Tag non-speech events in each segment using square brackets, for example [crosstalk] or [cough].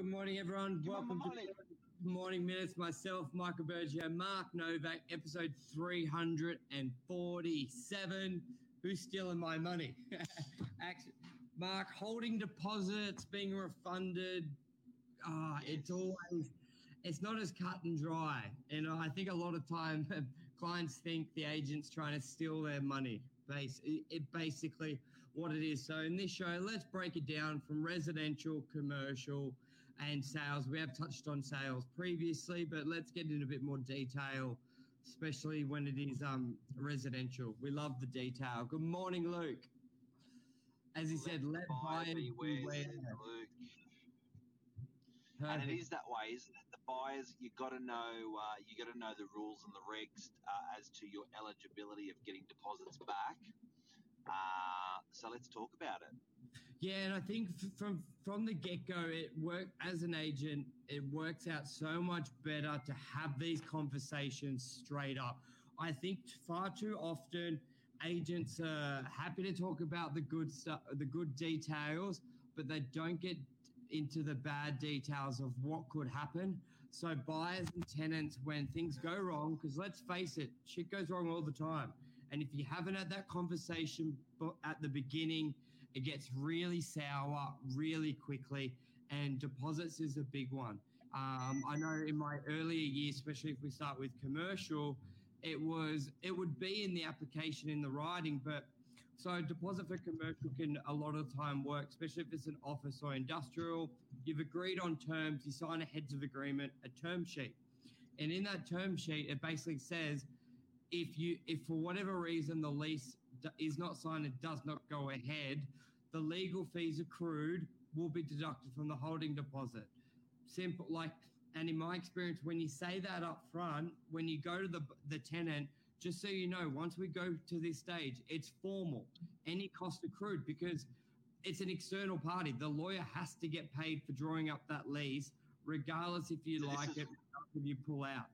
Good morning, everyone. Good Welcome morning. to Morning Minutes. Myself, Michael Bergio, Mark Novak, episode 347. Who's stealing my money? [laughs] Actually, Mark, holding deposits, being refunded. Ah, it's always, it's not as cut and dry. And I think a lot of time [laughs] clients think the agent's trying to steal their money. Base, it basically what it is. So in this show, let's break it down from residential, commercial, and sales. We have touched on sales previously, but let's get in a bit more detail, especially when it is um, residential. We love the detail. Good morning, Luke. As he said, let buyer beware, Luke. And it is that way, isn't it? The buyers, you got to know, uh, you got to know the rules and the regs uh, as to your eligibility of getting deposits back. Uh, so let's talk about it. Yeah, and I think from from the get go, it work as an agent. It works out so much better to have these conversations straight up. I think far too often agents are happy to talk about the good stuff, the good details, but they don't get into the bad details of what could happen. So buyers and tenants, when things go wrong, because let's face it, shit goes wrong all the time. And if you haven't had that conversation at the beginning, it gets really sour really quickly. And deposits is a big one. Um, I know in my earlier years, especially if we start with commercial, it was it would be in the application in the writing, but so deposit for commercial can a lot of time work, especially if it's an office or industrial. You've agreed on terms, you sign a heads of agreement, a term sheet. And in that term sheet, it basically says if you if for whatever reason the lease is not signed and does not go ahead, the legal fees accrued will be deducted from the holding deposit. Simple like and in my experience, when you say that up front, when you go to the the tenant, just so you know, once we go to this stage, it's formal. Any cost accrued because it's an external party. The lawyer has to get paid for drawing up that lease, regardless if you So like is- it, if you pull out.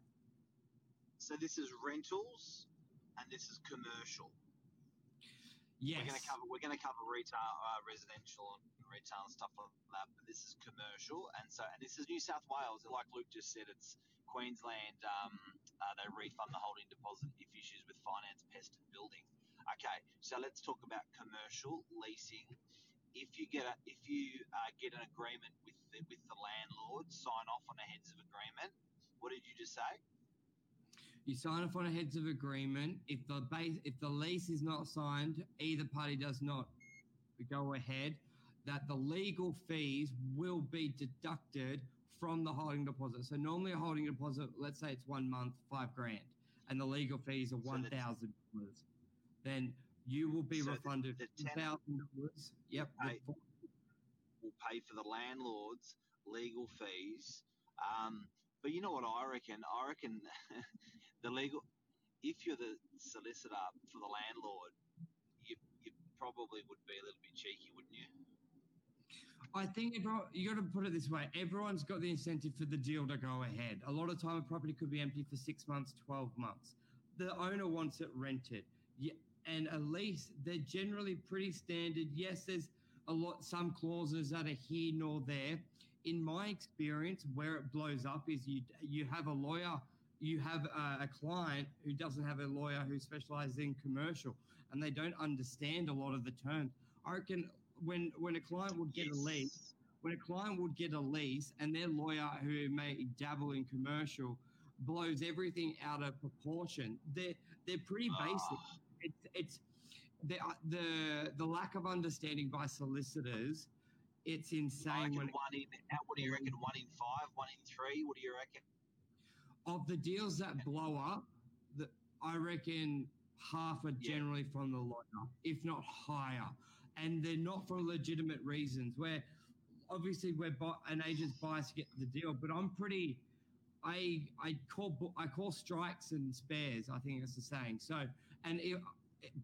So this is rentals, and this is commercial. Yes. We're going to cover we're going to cover retail, uh, residential, and retail and stuff like that. But this is commercial, and so and this is New South Wales. Like Luke just said, it's Queensland. Um, uh, they refund the holding deposit if issues with finance, pest, and building. Okay, so let's talk about commercial leasing. If you get a if you uh, get an agreement with the, with the landlord, sign off on a heads of agreement. What did you just say? You sign off on a heads of agreement. If the base, if the lease is not signed, either party does not go ahead. That the legal fees will be deducted from the holding deposit. So normally a holding deposit, let's say it's one month, five grand, and the legal fees are one thousand dollars. Then you will be So refunded the tenant- thousand dollars. Yep. pay, will pay for the landlord's legal fees. Um, but you know what I reckon? I reckon [laughs] the legal, if you're the solicitor for the landlord, you, you probably would be a little bit cheeky, wouldn't you? I think everyone, you got to put it this way: everyone's got the incentive for the deal to go ahead. A lot of time, a property could be empty for six months, twelve months. The owner wants it rented, yeah, and a lease they're generally pretty standard. Yes, there's a lot, some clauses that are here nor there. In my experience, where it blows up is you you have a lawyer. You have a, a client who doesn't have a lawyer who specializes in commercial, and they don't understand a lot of the terms. I reckon when when a client would get a lease, when a client would get a lease and their lawyer who may dabble in commercial blows everything out of proportion, they're they're pretty basic. Ah. It's it's the the the lack of understanding by solicitors. It's I insane one in, what do you reckon? One in five, one in three? What do you reckon? Of the deals that blow up, that I reckon half are generally from the lawyer, if not higher, and they're not for legitimate reasons. Where obviously we're an agent's biased to get the deal, but I'm pretty. I I call I call strikes and spares. I think that's the saying. So and if,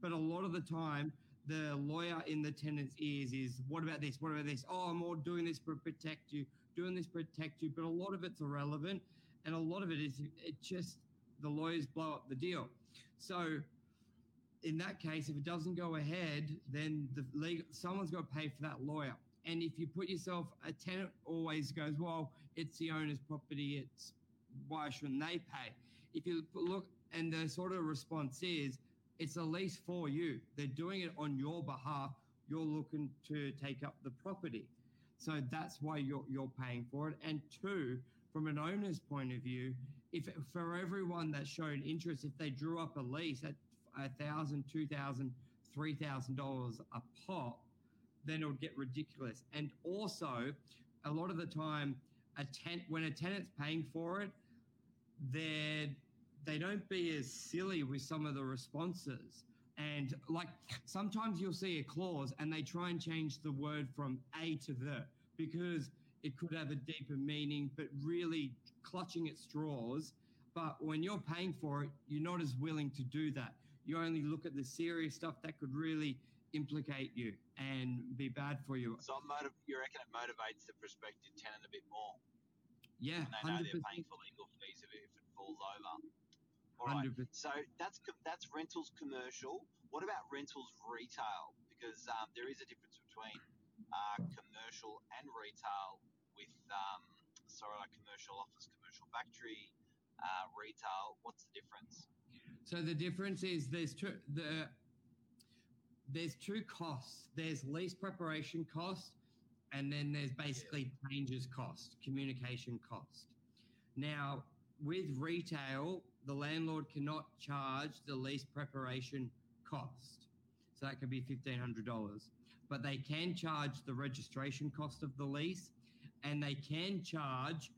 but a lot of the time. The lawyer in the tenant's ears is, what about this? What about this? Oh, I'm all doing this to protect you, doing this to protect you. But a lot of it's irrelevant. And a lot of it is, it just, the lawyers blow up the deal. So in that case, if it doesn't go ahead, then the legal, someone's got to pay for that lawyer. and if you put yourself, a tenant always goes, well, it's the owner's property. It's why shouldn't they pay? If you look, and the sort of response is, it's a lease for you. They're doing it on your behalf. You're looking to take up the property. So that's why you're, you're paying for it. And two, from an owner's point of view, if for everyone that showed interest, if they drew up a lease at a thousand, two thousand, three thousand dollars a pop, then it would get ridiculous. And also, a lot of the time, a tent when a tenant's paying for it, they're they don't be as silly with some of the responses. And like sometimes you'll see a clause and they try and change the word from a to the because it could have a deeper meaning, but really clutching at straws. But when you're paying for it, you're not as willing to do that. You only look at the serious stuff that could really implicate you and be bad for you. So motiv- you reckon it motivates the prospective tenant a bit more? Yeah, when they know 100%. they're paying for legal fees if it, if it falls over. All right. 100%. So that's that's rentals commercial. What about rentals retail? Because um, there is a difference between uh, commercial and retail. With um, sorry, like commercial office, commercial factory, uh, retail. What's the difference? So the difference is there's two the there's two costs. There's lease preparation cost, and then there's basically changes cost, communication cost. Now, with retail, the landlord cannot charge the lease preparation cost. So that could be $1,500. But they can charge the registration cost of the lease and they can charge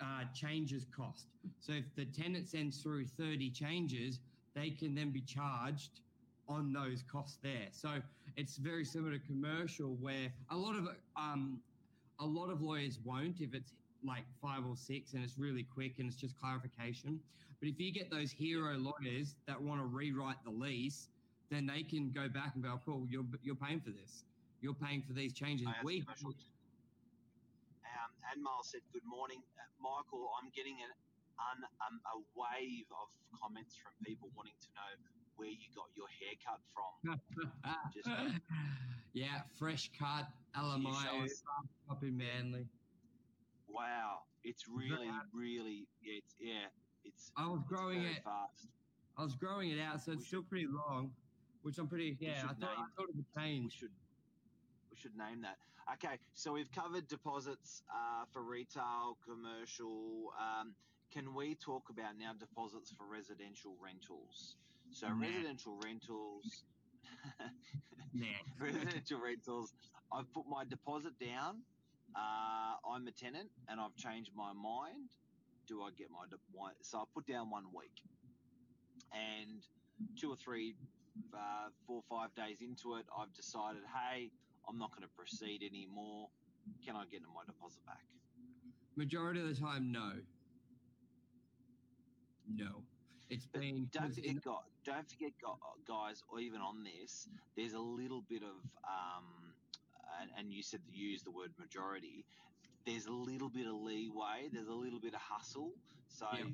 uh, changes cost. So if the tenant sends through 30 changes, they can then be charged on those costs there. So it's very similar to commercial where a lot of um, a lot of lawyers won't if it's like five or six and it's really quick and it's just clarification. But if you get those hero lawyers that want to rewrite the lease, then they can go back and go, "Cool, you're you're paying for this. You're paying for these changes." We. Um, and Miles said, "Good morning, uh, Michael. I'm getting an, um, a wave of comments from people wanting to know where you got your haircut from. [laughs] Just, yeah, fresh cut, Alamayo, up in Manly. Wow, it's really, really, yeah, it's, yeah, it's. I was growing it fast. I was growing it out, so it's still pretty long, which I'm pretty. Yeah, I thought, name, I thought it would change. We should, we should name that. Okay, so we've covered deposits uh, for retail, commercial. Um, can we talk about now deposits for residential rentals? So nah. residential rentals, [laughs] nah. [laughs] residential rentals. I've put my deposit down. Uh, I'm a tenant, and I've changed my mind. Do I get my, my so I put down one week, and two or three, uh, four or five days into it, I've decided, hey, I'm not going to proceed anymore. Can I get my deposit back? Majority of the time, no. No. It's been. Don't forget, guys, don't forget, guys, or even on this, there's a little bit of, um, and, and you said you use the word majority. There's a little bit of leeway. There's a little bit of hustle. So, yeah.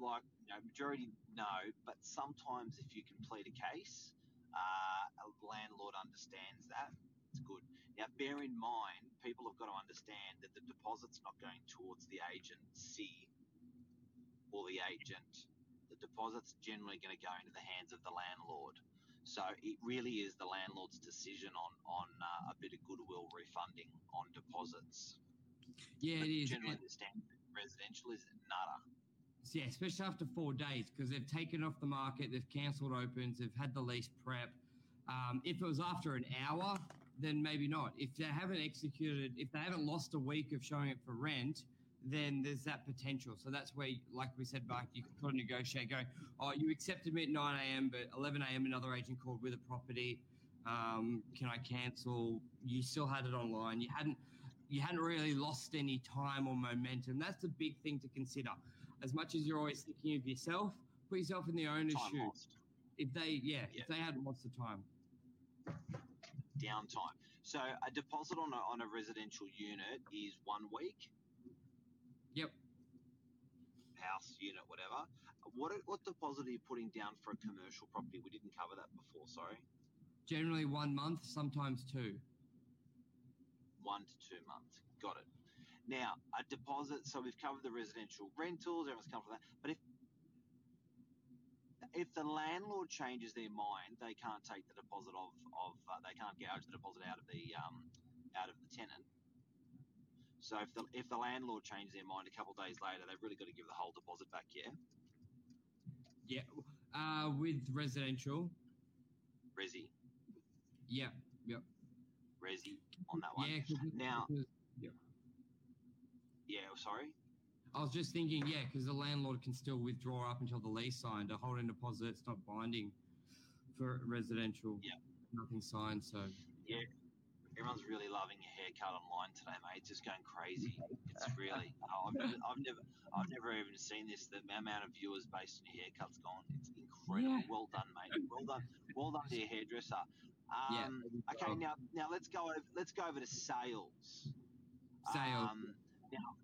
like, know, majority no, but sometimes if you complete a case, uh, a landlord understands that. It's good. Now, bear in mind, people have got to understand that the deposit's not going towards the agency or the agent The deposit's generally going to go into the hands of the landlord. So it really is the landlord's decision on on uh, a bit of goodwill refunding on deposits. Yeah, but it is. Generally, the standard residential is nada. Yeah, especially after four days because they've taken off the market, they've cancelled opens, they've had the lease prep. Um, if it was after an hour, then maybe not. If they haven't executed, if they haven't lost a week of showing it for rent, then there's that potential. So that's where, like we said, Mark, you can sort of negotiate, going, oh, you accepted me at 9 a.m., but 11 a.m. another agent called with a property. Um, can I cancel? You still had it online. You hadn't you hadn't really lost any time or momentum. That's a big thing to consider. As much as you're always thinking of yourself, put yourself in the owner's shoes. If they, yeah, yeah, if they hadn't lost the time. Downtime. So a deposit on a, on a residential unit is one week. Yep. House, unit, whatever. What what deposit are you putting down for a commercial property? We didn't cover that before. Sorry. Generally one month, sometimes two. one to two months. Got it. Now, a deposit. So we've covered the residential rentals. Everyone's covered that. But if if the landlord changes their mind, they can't take the deposit of of uh, they can't gouge the deposit out of the um, out of the tenant. So if the if the landlord changes their mind a couple of days later, they've really got to give the whole deposit back. Yeah. Yeah. Uh, with residential. Resi. Yeah. Yep. Resi on that one. Yeah. Now- because- Yeah. Sorry. I was just thinking, yeah, because the landlord can still withdraw up until the lease signed. A holding deposit, it's not binding for residential. Yeah. Nothing signed, so Yeah. Everyone's really loving your haircut online today, mate. It's just going crazy. It's really. oh, I've, never, I've never, I've never even seen this. The amount of viewers based on your haircut's gone. It's incredible. Yeah. Well done, mate. Well done. Well done to your hairdresser. Yeah. Um, Okay, now, now let's go over. Let's go over to sales. Sales. Um, now,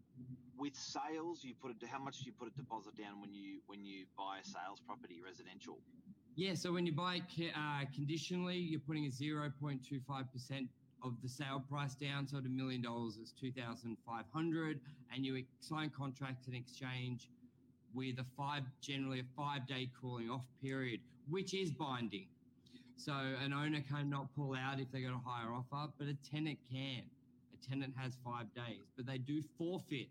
with sales, you put it. How much do you put a deposit down when you when you buy a sales property, residential? Yeah, so when you buy uh, conditionally, you're putting a 0.25% of the sale price down. So at a million dollars, it's 2500 and you sign contracts in exchange with a five, generally a five day cooling off period, which is binding. So an owner cannot pull out if they got a higher offer, but a tenant can. A tenant has five days, but they do forfeit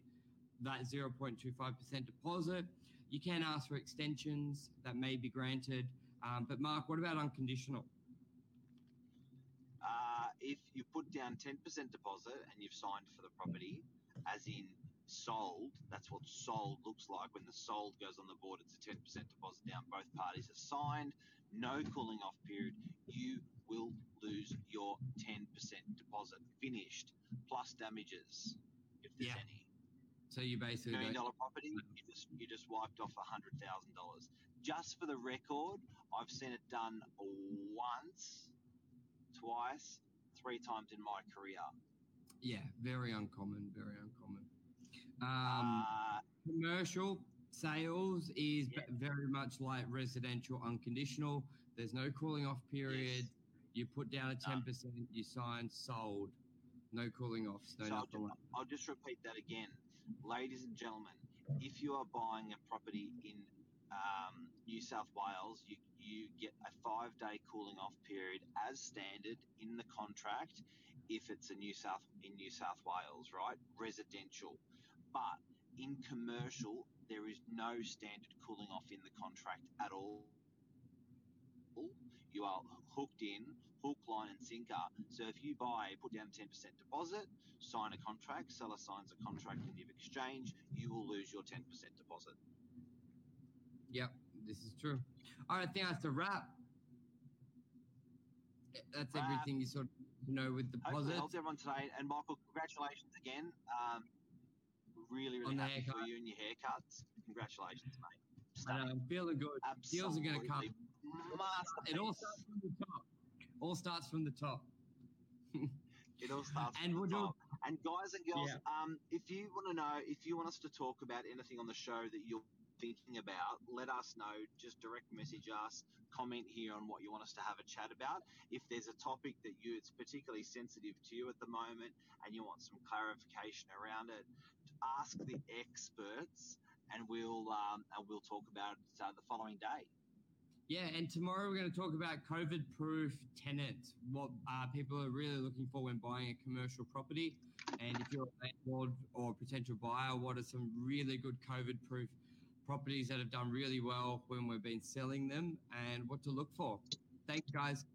that 0.25% deposit. You can ask for extensions that may be granted. Um, but Mark, what about unconditional? Uh, if you put down 10% deposit and you've signed for the property, as in sold, that's what sold looks like. When the sold goes on the board, it's a 10% deposit down. Both parties are signed, no cooling off period. You will lose your 10% deposit. Finished, plus damages, if there's Yeah. any. So you basically million dollar property, you just you just wiped off a hundred thousand dollars. Just for the record, I've seen it done once, twice, three times in my career. yeah, very uncommon, very uncommon. Um, uh, commercial sales is Yeah. very much like residential unconditional. There's no cooling off period. Yes. You put down a 10%, you sign, sold. No cooling offs, no so I'll, nothing I'll just repeat that again, ladies and gentlemen. If you are buying a property in um, New South Wales, you you get a five day cooling off period as standard in the contract. If it's a New South in New South Wales, right, residential, but in commercial there is no standard cooling off in the contract at all. You are hooked in, hook, line, and sinker. So if you buy, put down a 10% deposit, sign a contract, seller signs a contract, and you've exchanged, you will lose your 10% deposit. Yep, this is true. All right, I think that's a wrap. That's everything you sort of know with deposits. helps everyone today. And Michael, congratulations again. Um, really, really happy for you and your haircuts. Congratulations, mate. Stunning. I'm feeling good. Deals are going to come. It all starts from the top. All starts from the top. [laughs] It all starts And from we'll the do- top. And guys and girls, Yeah. um, if you want to know, if you want us to talk about anything on the show that you're thinking about, let us know. Just direct message us, comment here on what you want us to have a chat about. If there's a topic that you it's particularly sensitive to you at the moment and you want some clarification around it, ask the experts, and we'll um, and we'll talk about it uh, the following day. Yeah, and tomorrow we're going to talk about COVID-proof tenants. What uh, people are really looking for when buying a commercial property, and if you're a landlord or a potential buyer, what are some really good COVID-proof properties that have done really well when we've been selling them, and what to look for. Thanks, guys.